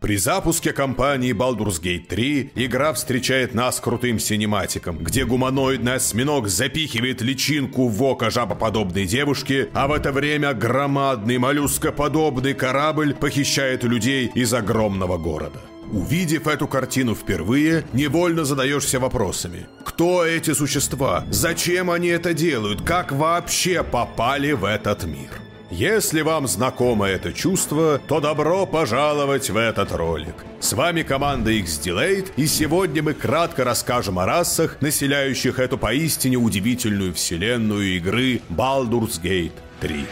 При запуске кампании Baldur's Gate 3 игра встречает нас крутым синематиком, где гуманоидный осьминог запихивает личинку в око жабоподобной девушки, а в это время громадный моллюскоподобный корабль похищает людей из огромного города. Увидев эту картину впервые, невольно задаешься вопросами. Кто эти существа? Зачем они это делают? Как вообще попали в этот мир? Если вам знакомо это чувство, то добро пожаловать в этот ролик. С вами команда X-Delayed, и сегодня мы кратко расскажем о расах, населяющих эту поистине удивительную вселенную игры Baldur's Gate 3.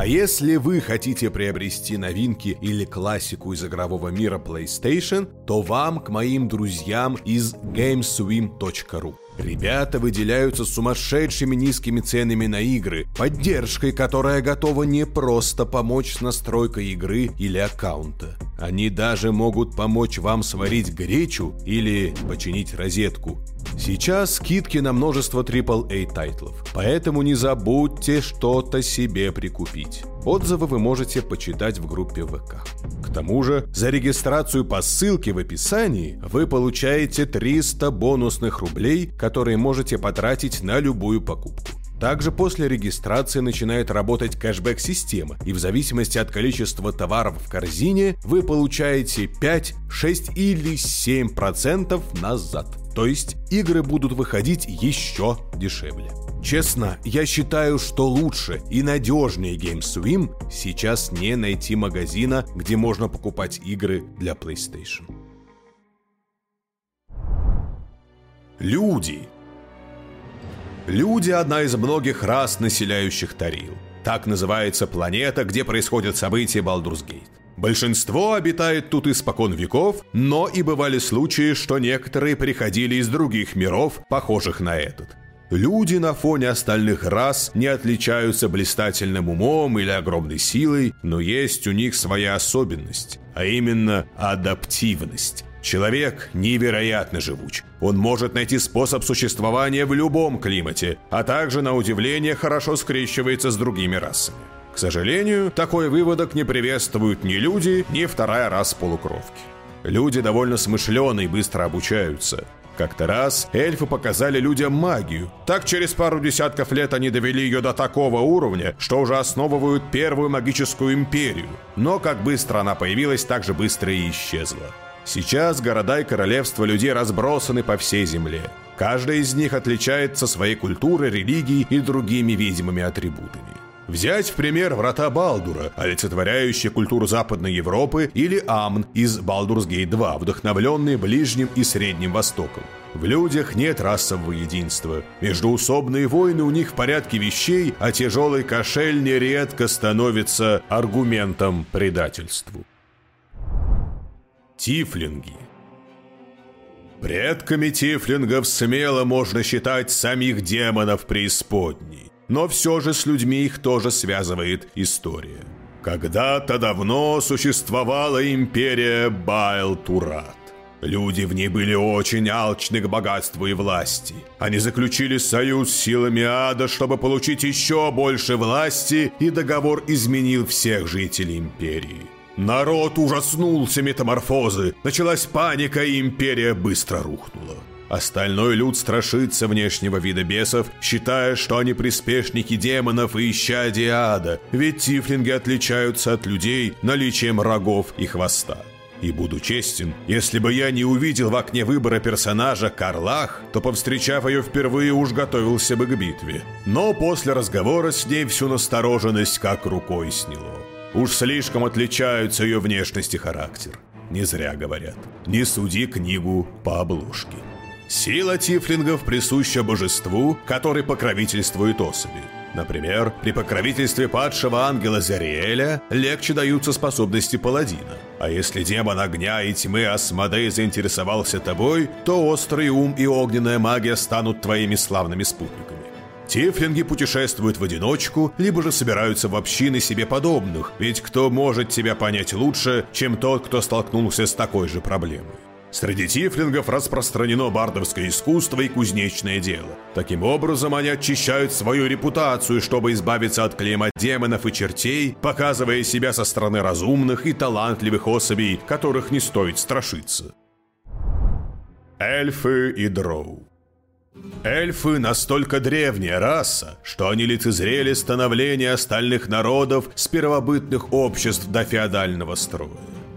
А если вы хотите приобрести новинки или классику из игрового мира PlayStation, то вам к моим друзьям из gameswim.ru. Ребята выделяются сумасшедшими низкими ценами на игры, поддержкой, которая готова не просто помочь с настройкой игры или аккаунта. Они даже могут помочь вам сварить гречу или починить розетку. Сейчас скидки на множество AAA тайтлов, поэтому не забудьте что-то себе прикупить. Отзывы вы можете почитать в группе ВК. К тому же, за регистрацию по ссылке в описании вы получаете 300 бонусных рублей, которые можете потратить на любую покупку. Также после регистрации начинает работать кэшбэк-система, и в зависимости от количества товаров в корзине вы получаете 5, 6 или 7% назад. То есть игры будут выходить еще дешевле. Честно, я считаю, что лучше и надежнее GameSwim сейчас не найти магазина, где можно покупать игры для PlayStation. Люди. Люди – одна из многих рас, населяющих Тарил. Так называется планета, где происходят события Gate. Большинство обитает тут испокон веков, но и бывали случаи, что некоторые приходили из других миров, похожих на этот. Люди на фоне остальных рас не отличаются блистательным умом или огромной силой, но есть у них своя особенность, а именно адаптивность. Человек невероятно живуч. Он может найти способ существования в любом климате, а также, на удивление, хорошо скрещивается с другими расами. К сожалению, такой выводок не приветствуют ни люди, ни вторая раса полукровки. Люди довольно смышленые и быстро обучаются. Как-то раз эльфы показали людям магию. Так через пару десятков лет они довели ее до такого уровня, что уже основывают первую магическую империю. Но как быстро она появилась, так же быстро и исчезла. Сейчас города и королевства людей разбросаны по всей земле. Каждая из них отличается своей культурой, религией и другими видимыми атрибутами. Взять в пример врата Балдура, олицетворяющие культуру Западной Европы, или Амн из Gate 2, вдохновленные Ближним и Средним Востоком. В людях нет расового единства. Междуусобные войны у них в порядке вещей, а тяжелый кошель нередко становится аргументом предательству. Тифлинги Предками тифлингов смело можно считать самих демонов преисподней но все же с людьми их тоже связывает история. Когда-то давно существовала империя Байл-Турат. Люди в ней были очень алчны к богатству и власти. Они заключили союз с силами ада, чтобы получить еще больше власти, и договор изменил всех жителей империи. Народ ужаснулся метаморфозы, началась паника, и империя быстро рухнула. Остальной люд страшится внешнего вида бесов, считая, что они приспешники демонов и исчадия ада, ведь тифлинги отличаются от людей наличием рогов и хвоста. И буду честен, если бы я не увидел в окне выбора персонажа Карлах, то, повстречав ее впервые, уж готовился бы к битве. Но после разговора с ней всю настороженность как рукой сняло. Уж слишком отличаются ее внешность и характер. Не зря говорят. Не суди книгу по обложке. Сила тифлингов присуща божеству, который покровительствует особи. Например, при покровительстве падшего ангела Зариэля легче даются способности паладина. А если демон огня и тьмы Асмодей заинтересовался тобой, то острый ум и огненная магия станут твоими славными спутниками. Тифлинги путешествуют в одиночку, либо же собираются в общины себе подобных, ведь кто может тебя понять лучше, чем тот, кто столкнулся с такой же проблемой? Среди тифлингов распространено бардовское искусство и кузнечное дело. Таким образом, они очищают свою репутацию, чтобы избавиться от клейма демонов и чертей, показывая себя со стороны разумных и талантливых особей, которых не стоит страшиться. Эльфы и дроу Эльфы настолько древняя раса, что они лицезрели становление остальных народов с первобытных обществ до феодального строя.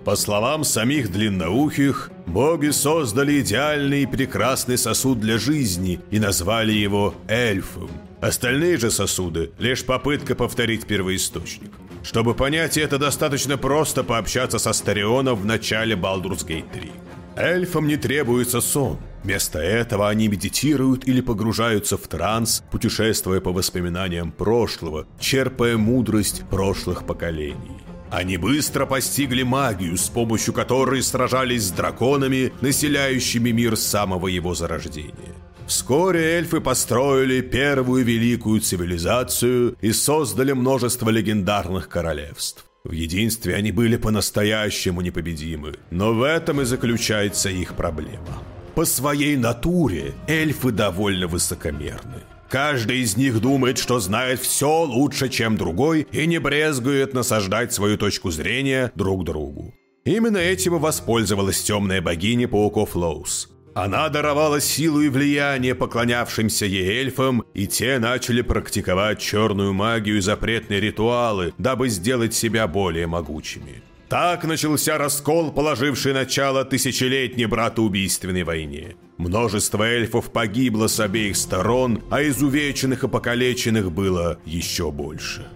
По словам самих длинноухих, боги создали идеальный и прекрасный сосуд для жизни и назвали его эльфом. Остальные же сосуды – лишь попытка повторить первоисточник. Чтобы понять это, достаточно просто пообщаться со Старионом в начале Baldur's Gate 3. Эльфам не требуется сон. Вместо этого они медитируют или погружаются в транс, путешествуя по воспоминаниям прошлого, черпая мудрость прошлых поколений. Они быстро постигли магию, с помощью которой сражались с драконами, населяющими мир с самого его зарождения. Вскоре эльфы построили первую великую цивилизацию и создали множество легендарных королевств. В единстве они были по-настоящему непобедимы, но в этом и заключается их проблема. По своей натуре эльфы довольно высокомерны. Каждый из них думает, что знает все лучше, чем другой, и не брезгует насаждать свою точку зрения друг другу. Именно этим воспользовалась темная богиня пауков Лоус. Она даровала силу и влияние поклонявшимся ей эльфам, и те начали практиковать черную магию и запретные ритуалы, дабы сделать себя более могучими. Так начался раскол, положивший начало тысячелетней братоубийственной войне. Множество эльфов погибло с обеих сторон, а изувеченных и покалеченных было еще больше.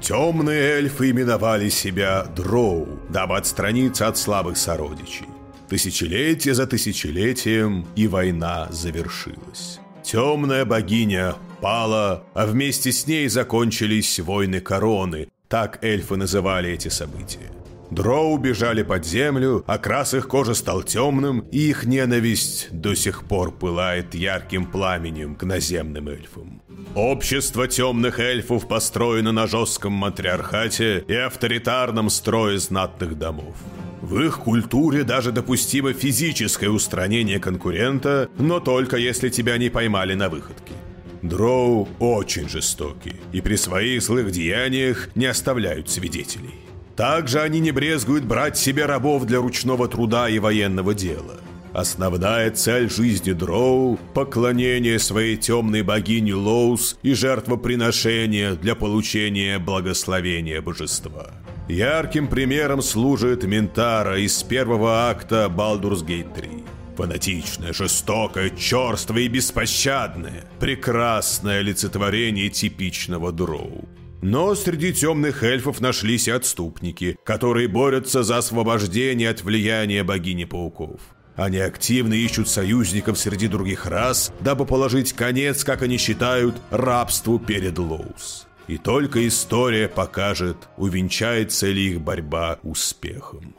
Темные эльфы именовали себя Дроу, дабы отстраниться от слабых сородичей. Тысячелетие за тысячелетием, и война завершилась. Темная богиня пала, а вместе с ней закончились войны короны, так эльфы называли эти события. Дроу бежали под землю, окрас их кожи стал темным, и их ненависть до сих пор пылает ярким пламенем к наземным эльфам. Общество темных эльфов построено на жестком матриархате и авторитарном строе знатных домов. В их культуре даже допустимо физическое устранение конкурента, но только если тебя не поймали на выходке. Дроу очень жестоки и при своих злых деяниях не оставляют свидетелей. Также они не брезгуют брать себе рабов для ручного труда и военного дела. Основная цель жизни Дроу – поклонение своей темной богине Лоус и жертвоприношение для получения благословения божества. Ярким примером служит Ментара из первого акта Gate 3. Фанатичное, жестокое, черствое и беспощадное. Прекрасное олицетворение типичного дроу. Но среди темных эльфов нашлись отступники, которые борются за освобождение от влияния богини пауков. Они активно ищут союзников среди других рас, дабы положить конец, как они считают, рабству перед Лоус. И только история покажет, увенчается ли их борьба успехом.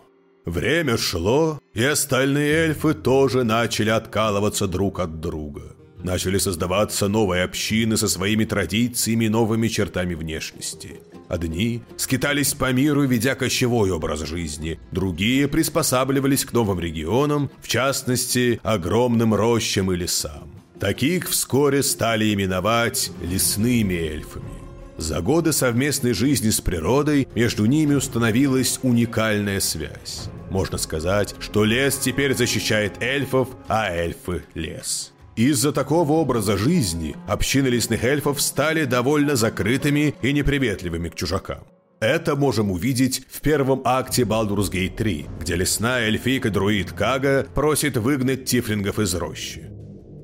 Время шло, и остальные эльфы тоже начали откалываться друг от друга. Начали создаваться новые общины со своими традициями и новыми чертами внешности. Одни скитались по миру, ведя кочевой образ жизни, другие приспосабливались к новым регионам, в частности, огромным рощам и лесам. Таких вскоре стали именовать лесными эльфами. За годы совместной жизни с природой между ними установилась уникальная связь. Можно сказать, что лес теперь защищает эльфов, а эльфы – лес. Из-за такого образа жизни общины лесных эльфов стали довольно закрытыми и неприветливыми к чужакам. Это можем увидеть в первом акте Baldur's Gate 3, где лесная эльфийка-друид Кага просит выгнать тифлингов из рощи.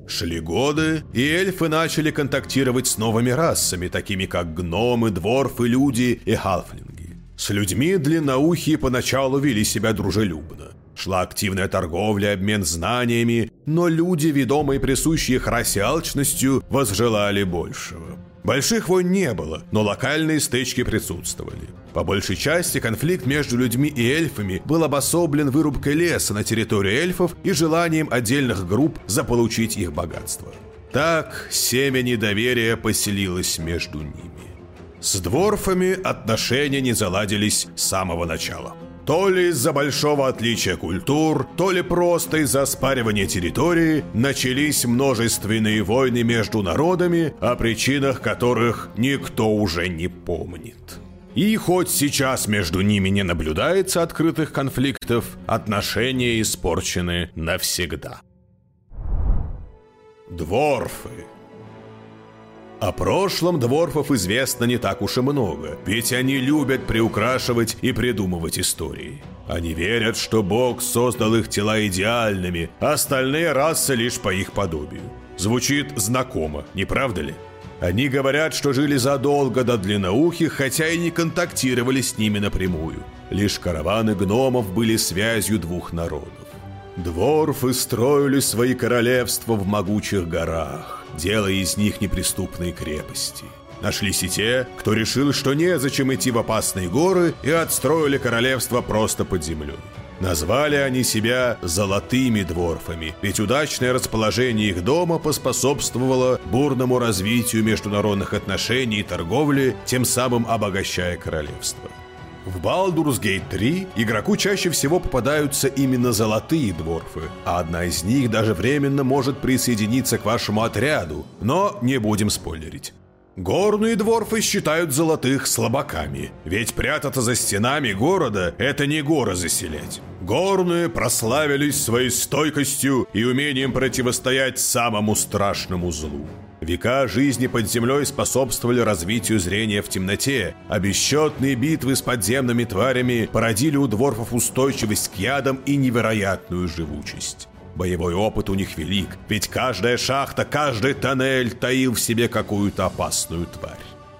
Шли годы, и эльфы начали контактировать с новыми расами, такими как гномы, дворфы, люди и халфлинги. С людьми длинноухие поначалу вели себя дружелюбно. Шла активная торговля, обмен знаниями, но люди, ведомые присущей их расе алчностью, возжелали большего. Больших войн не было, но локальные стычки присутствовали. По большей части конфликт между людьми и эльфами был обособлен вырубкой леса на территории эльфов и желанием отдельных групп заполучить их богатство. Так семя недоверия поселилось между ними. С дворфами отношения не заладились с самого начала. То ли из-за большого отличия культур, то ли просто из-за спаривания территории начались множественные войны между народами, о причинах которых никто уже не помнит. И хоть сейчас между ними не наблюдается открытых конфликтов, отношения испорчены навсегда. Дворфы о прошлом дворфов известно не так уж и много, ведь они любят приукрашивать и придумывать истории. Они верят, что Бог создал их тела идеальными, а остальные расы лишь по их подобию. Звучит знакомо, не правда ли? Они говорят, что жили задолго до длинноухих, хотя и не контактировали с ними напрямую. Лишь караваны гномов были связью двух народов. Дворфы строили свои королевства в могучих горах делая из них неприступные крепости. Нашлись и те, кто решил, что незачем идти в опасные горы, и отстроили королевство просто под землей. Назвали они себя «золотыми дворфами», ведь удачное расположение их дома поспособствовало бурному развитию международных отношений и торговли, тем самым обогащая королевство. В Baldur's Gate 3 игроку чаще всего попадаются именно золотые дворфы, а одна из них даже временно может присоединиться к вашему отряду, но не будем спойлерить. Горные дворфы считают золотых слабаками, ведь прятаться за стенами города – это не горы заселять. Горные прославились своей стойкостью и умением противостоять самому страшному злу. Века жизни под землей способствовали развитию зрения в темноте, а бесчетные битвы с подземными тварями породили у дворфов устойчивость к ядам и невероятную живучесть. Боевой опыт у них велик, ведь каждая шахта, каждый тоннель таил в себе какую-то опасную тварь.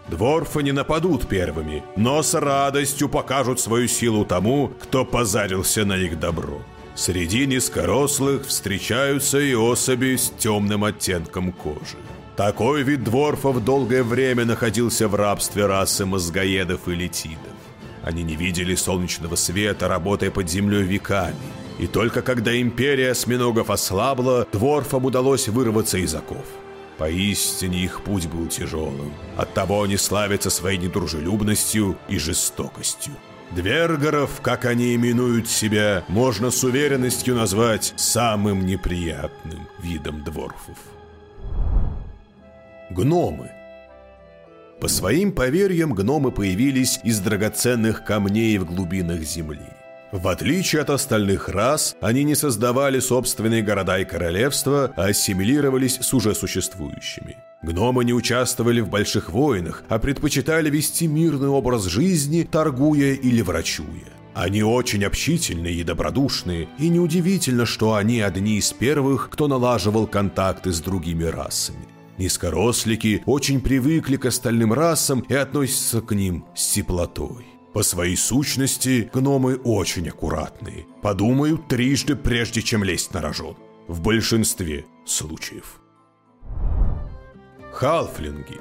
Дворфы не нападут первыми, но с радостью покажут свою силу тому, кто позарился на их добро. Среди низкорослых встречаются и особи с темным оттенком кожи. Такой вид дворфов долгое время находился в рабстве расы мозгоедов и летидов. Они не видели солнечного света, работая под землей веками. И только когда империя осьминогов ослабла, дворфам удалось вырваться из оков. Поистине их путь был тяжелым. Оттого они славятся своей недружелюбностью и жестокостью. Двергоров, как они именуют себя, можно с уверенностью назвать самым неприятным видом дворфов. Гномы. По своим поверьям, гномы появились из драгоценных камней в глубинах земли. В отличие от остальных рас, они не создавали собственные города и королевства, а ассимилировались с уже существующими. Гномы не участвовали в больших войнах, а предпочитали вести мирный образ жизни, торгуя или врачуя. Они очень общительные и добродушные, и неудивительно, что они одни из первых, кто налаживал контакты с другими расами. Низкорослики очень привыкли к остальным расам и относятся к ним с теплотой. По своей сущности, гномы очень аккуратные. Подумают трижды, прежде чем лезть на рожон. В большинстве случаев. Халфлинги.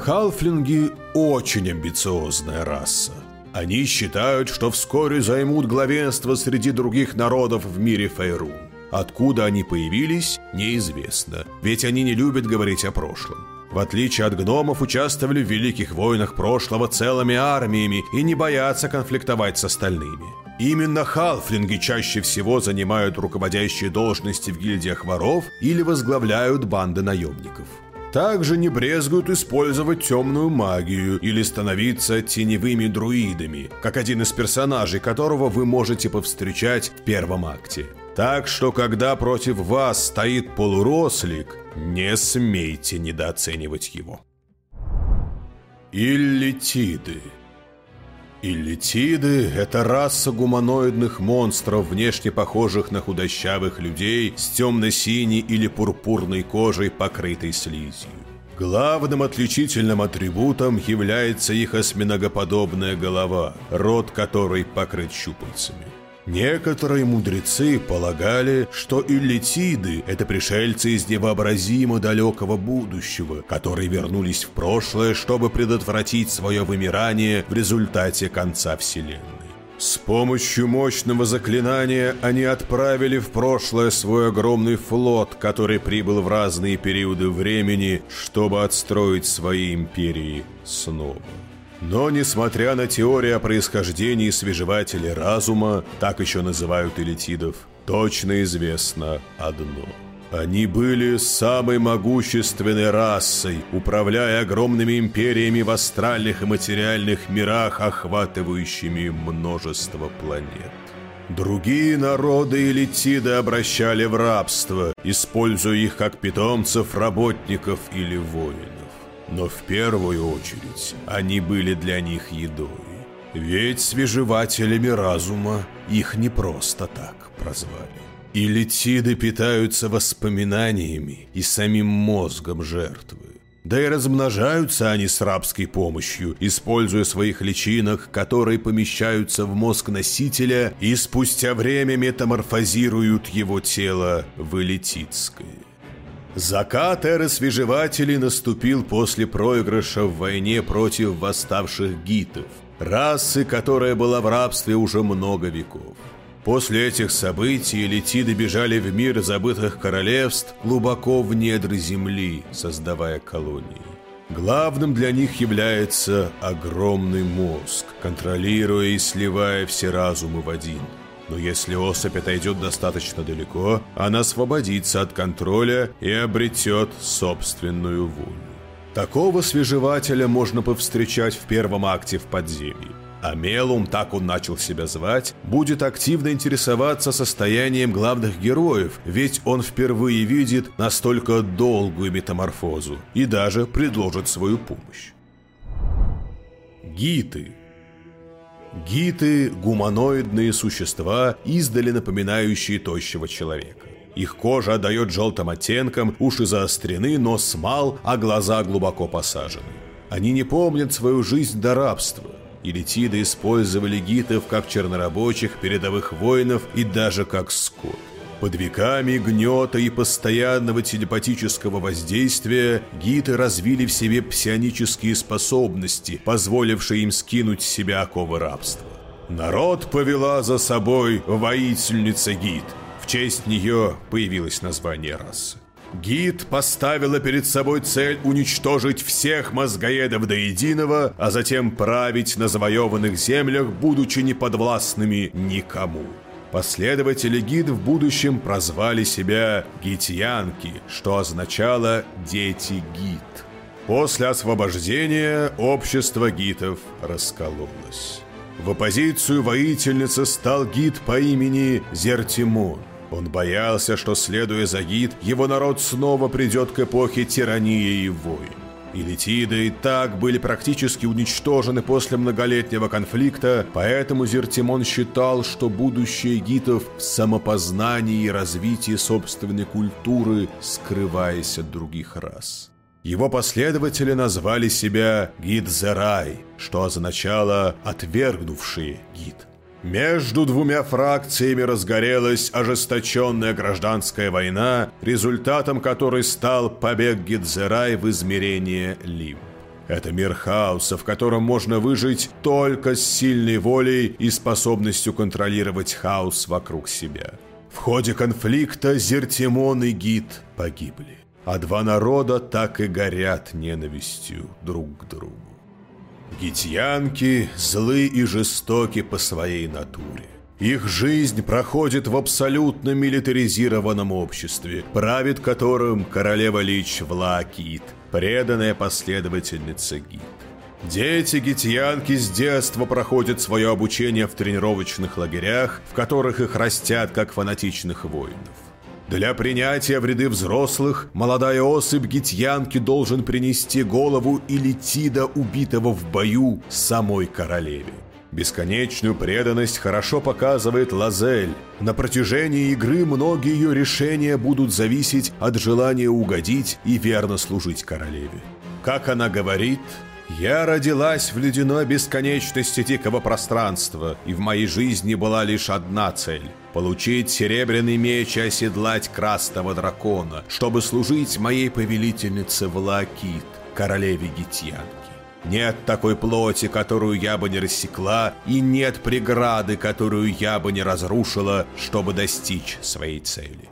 Халфлинги – очень амбициозная раса. Они считают, что вскоре займут главенство среди других народов в мире Фейрун. Откуда они появились, неизвестно, ведь они не любят говорить о прошлом. В отличие от гномов, участвовали в великих войнах прошлого целыми армиями и не боятся конфликтовать с остальными. Именно халфлинги чаще всего занимают руководящие должности в гильдиях воров или возглавляют банды наемников. Также не брезгуют использовать темную магию или становиться теневыми друидами, как один из персонажей которого вы можете повстречать в первом акте – так что, когда против вас стоит полурослик, не смейте недооценивать его. Иллитиды Иллитиды – это раса гуманоидных монстров, внешне похожих на худощавых людей с темно-синей или пурпурной кожей, покрытой слизью. Главным отличительным атрибутом является их осьминогоподобная голова, рот которой покрыт щупальцами. Некоторые мудрецы полагали, что иллитиды – это пришельцы из невообразимо далекого будущего, которые вернулись в прошлое, чтобы предотвратить свое вымирание в результате конца Вселенной. С помощью мощного заклинания они отправили в прошлое свой огромный флот, который прибыл в разные периоды времени, чтобы отстроить свои империи снова. Но, несмотря на теорию о происхождении свежевателей разума, так еще называют элитидов, точно известно одно. Они были самой могущественной расой, управляя огромными империями в астральных и материальных мирах, охватывающими множество планет. Другие народы элитиды обращали в рабство, используя их как питомцев, работников или воинов. Но в первую очередь они были для них едой. Ведь свежевателями разума их не просто так прозвали. Илитиды питаются воспоминаниями и самим мозгом жертвы. Да и размножаются они с рабской помощью, используя своих личинок, которые помещаются в мозг носителя и спустя время метаморфозируют его тело в элитидское. Закат эры свежевателей наступил после проигрыша в войне против восставших гитов, расы, которая была в рабстве уже много веков. После этих событий летиды бежали в мир забытых королевств глубоко в недры земли, создавая колонии. Главным для них является огромный мозг, контролируя и сливая все разумы в один – но если особь отойдет достаточно далеко, она освободится от контроля и обретет собственную волю. Такого свежевателя можно повстречать в первом акте в подземье. А Мелум, так он начал себя звать, будет активно интересоваться состоянием главных героев, ведь он впервые видит настолько долгую метаморфозу и даже предложит свою помощь. Гиты Гиты – гуманоидные существа, издали напоминающие тощего человека. Их кожа отдает желтым оттенком, уши заострены, нос мал, а глаза глубоко посажены. Они не помнят свою жизнь до рабства. Илитиды использовали гитов как чернорабочих, передовых воинов и даже как скот. Под веками гнета и постоянного телепатического воздействия гиты развили в себе псионические способности, позволившие им скинуть с себя оковы рабства. Народ повела за собой воительница Гид. В честь нее появилось название расы. Гид поставила перед собой цель уничтожить всех мозгоедов до единого, а затем править на завоеванных землях, будучи неподвластными никому. Последователи гид в будущем прозвали себя гитьянки, что означало «дети гид». После освобождения общество гитов раскололось. В оппозицию воительницы стал гид по имени Зертимон. Он боялся, что, следуя за гид, его народ снова придет к эпохе тирании и войн. Илитиды и так были практически уничтожены после многолетнего конфликта, поэтому Зертимон считал, что будущее гитов в самопознании и развитии собственной культуры, скрываясь от других рас. Его последователи назвали себя Гидзерай, что означало «отвергнувшие гид». Между двумя фракциями разгорелась ожесточенная гражданская война, результатом которой стал побег Гидзерай в измерение Лим. Это мир хаоса, в котором можно выжить только с сильной волей и способностью контролировать хаос вокруг себя. В ходе конфликта Зертимон и Гид погибли, а два народа так и горят ненавистью друг к другу. Гитьянки злы и жестоки по своей натуре. Их жизнь проходит в абсолютно милитаризированном обществе, правит которым королева Лич Влакит, преданная последовательница Гит. Дети гитьянки с детства проходят свое обучение в тренировочных лагерях, в которых их растят как фанатичных воинов. Для принятия в ряды взрослых молодая особь гитьянки должен принести голову Илитида, убитого в бою самой королеве. Бесконечную преданность хорошо показывает Лазель. На протяжении игры многие ее решения будут зависеть от желания угодить и верно служить королеве. Как она говорит, «Я родилась в ледяной бесконечности дикого пространства, и в моей жизни была лишь одна цель получить серебряный меч и оседлать красного дракона, чтобы служить моей повелительнице Влакит, королеве Гитьянки. Нет такой плоти, которую я бы не рассекла, и нет преграды, которую я бы не разрушила, чтобы достичь своей цели.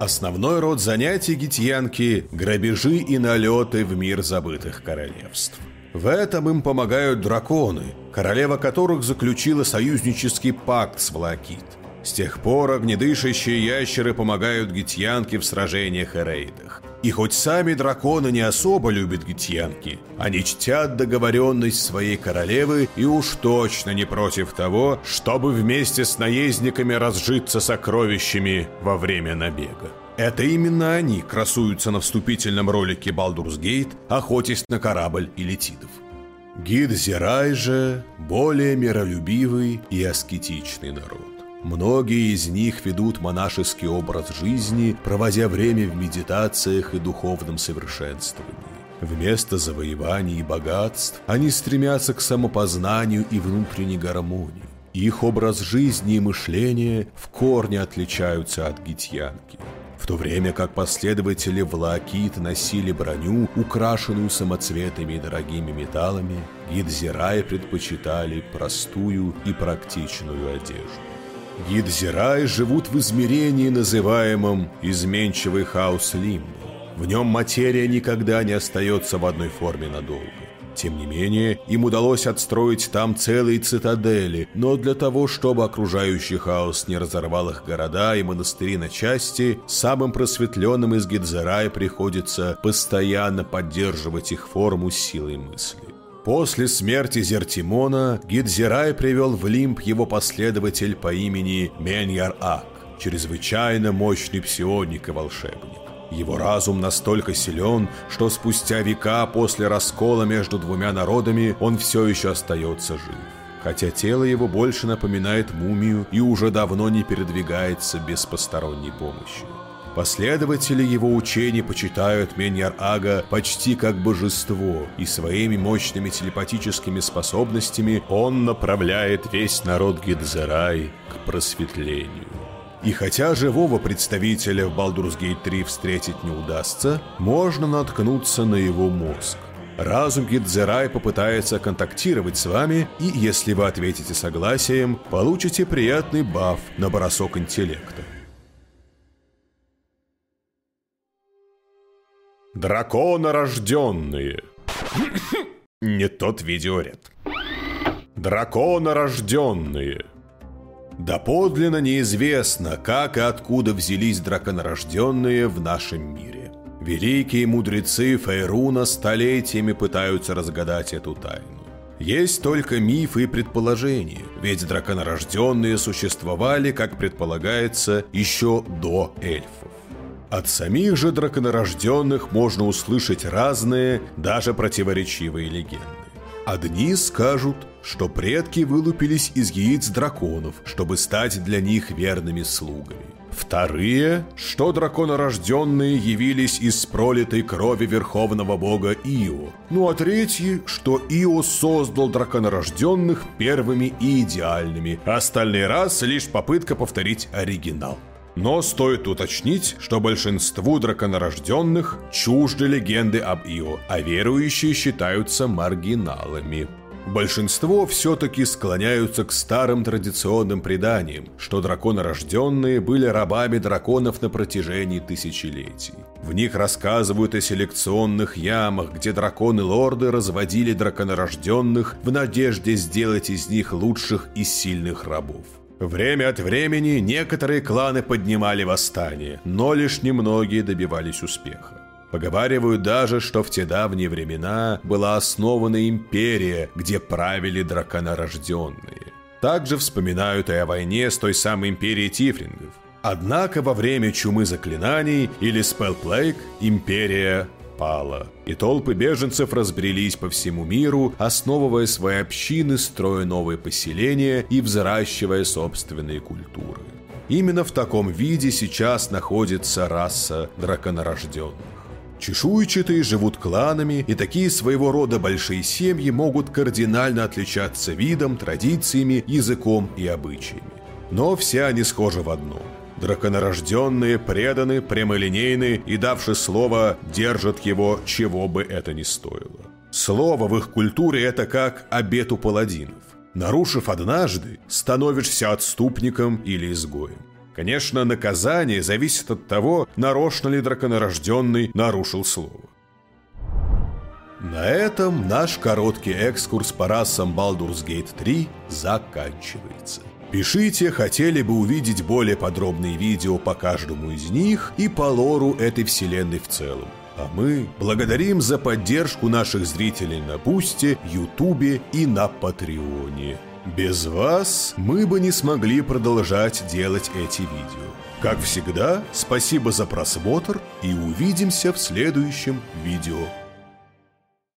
Основной род занятий гитьянки – грабежи и налеты в мир забытых королевств. В этом им помогают драконы, королева которых заключила союзнический пакт с Влакит. С тех пор огнедышащие ящеры помогают гитьянке в сражениях и рейдах. И хоть сами драконы не особо любят гитьянки, они чтят договоренность своей королевы и уж точно не против того, чтобы вместе с наездниками разжиться сокровищами во время набега. Это именно они красуются на вступительном ролике Baldur's Gate, охотясь на корабль Илитидов. Гид Зирай же более миролюбивый и аскетичный народ. Многие из них ведут монашеский образ жизни, проводя время в медитациях и духовном совершенствовании. Вместо завоеваний и богатств они стремятся к самопознанию и внутренней гармонии. Их образ жизни и мышления в корне отличаются от гитьянки. В то время как последователи Влаакит носили броню, украшенную самоцветными и дорогими металлами, гидзираи предпочитали простую и практичную одежду. Гидзираи живут в измерении, называемом «изменчивый хаос Лимбо». В нем материя никогда не остается в одной форме надолго. Тем не менее, им удалось отстроить там целые цитадели, но для того, чтобы окружающий хаос не разорвал их города и монастыри на части, самым просветленным из Гидзерая приходится постоянно поддерживать их форму силой мысли. После смерти Зертимона Гидзирай привел в Лимб его последователь по имени Меньяр-Ак, чрезвычайно мощный псионик и волшебник. Его разум настолько силен, что спустя века после раскола между двумя народами он все еще остается жив. Хотя тело его больше напоминает мумию и уже давно не передвигается без посторонней помощи. Последователи его учений почитают Меньяр-Ага почти как божество, и своими мощными телепатическими способностями он направляет весь народ Гидзерай к просветлению. И хотя живого представителя в Baldur's Gate 3 встретить не удастся, можно наткнуться на его мозг. Разум Гидзерай попытается контактировать с вами, и если вы ответите согласием, получите приятный баф на бросок интеллекта. Драконорожденные. Не тот видеоряд. Драконорожденные. Доподлинно неизвестно, как и откуда взялись драконорожденные в нашем мире. Великие мудрецы Фейруна столетиями пытаются разгадать эту тайну. Есть только мифы и предположения, ведь драконорожденные существовали, как предполагается, еще до эльфов. От самих же драконорожденных можно услышать разные, даже противоречивые легенды. Одни скажут, что предки вылупились из яиц драконов, чтобы стать для них верными слугами. Вторые, что драконорожденные явились из пролитой крови верховного бога Ио. Ну а третьи, что Ио создал драконорожденных первыми и идеальными. Остальный раз лишь попытка повторить оригинал. Но стоит уточнить, что большинству драконорожденных чужды легенды об Ио, а верующие считаются маргиналами. Большинство все-таки склоняются к старым традиционным преданиям, что драконорожденные были рабами драконов на протяжении тысячелетий. В них рассказывают о селекционных ямах, где драконы-лорды разводили драконорожденных в надежде сделать из них лучших и сильных рабов. Время от времени некоторые кланы поднимали восстание, но лишь немногие добивались успеха. Поговаривают даже, что в те давние времена была основана империя, где правили драконорожденные. Также вспоминают и о войне с той самой империей тифлингов. Однако во время чумы заклинаний или спелплейк империя пала, и толпы беженцев разбрелись по всему миру, основывая свои общины, строя новые поселения и взращивая собственные культуры. Именно в таком виде сейчас находится раса драконорожденных. Чешуйчатые живут кланами, и такие своего рода большие семьи могут кардинально отличаться видом, традициями, языком и обычаями. Но все они схожи в одном – Драконорожденные преданы, прямолинейны и, давши слово, держат его, чего бы это ни стоило. Слово в их культуре – это как обет у паладинов. Нарушив однажды, становишься отступником или изгоем. Конечно, наказание зависит от того, нарочно ли драконорожденный нарушил слово. На этом наш короткий экскурс по расам Baldur's Gate 3 заканчивается. Пишите, хотели бы увидеть более подробные видео по каждому из них и по лору этой вселенной в целом. А мы благодарим за поддержку наших зрителей на Бусте, Ютубе и на Патреоне. Без вас мы бы не смогли продолжать делать эти видео. Как всегда, спасибо за просмотр и увидимся в следующем видео.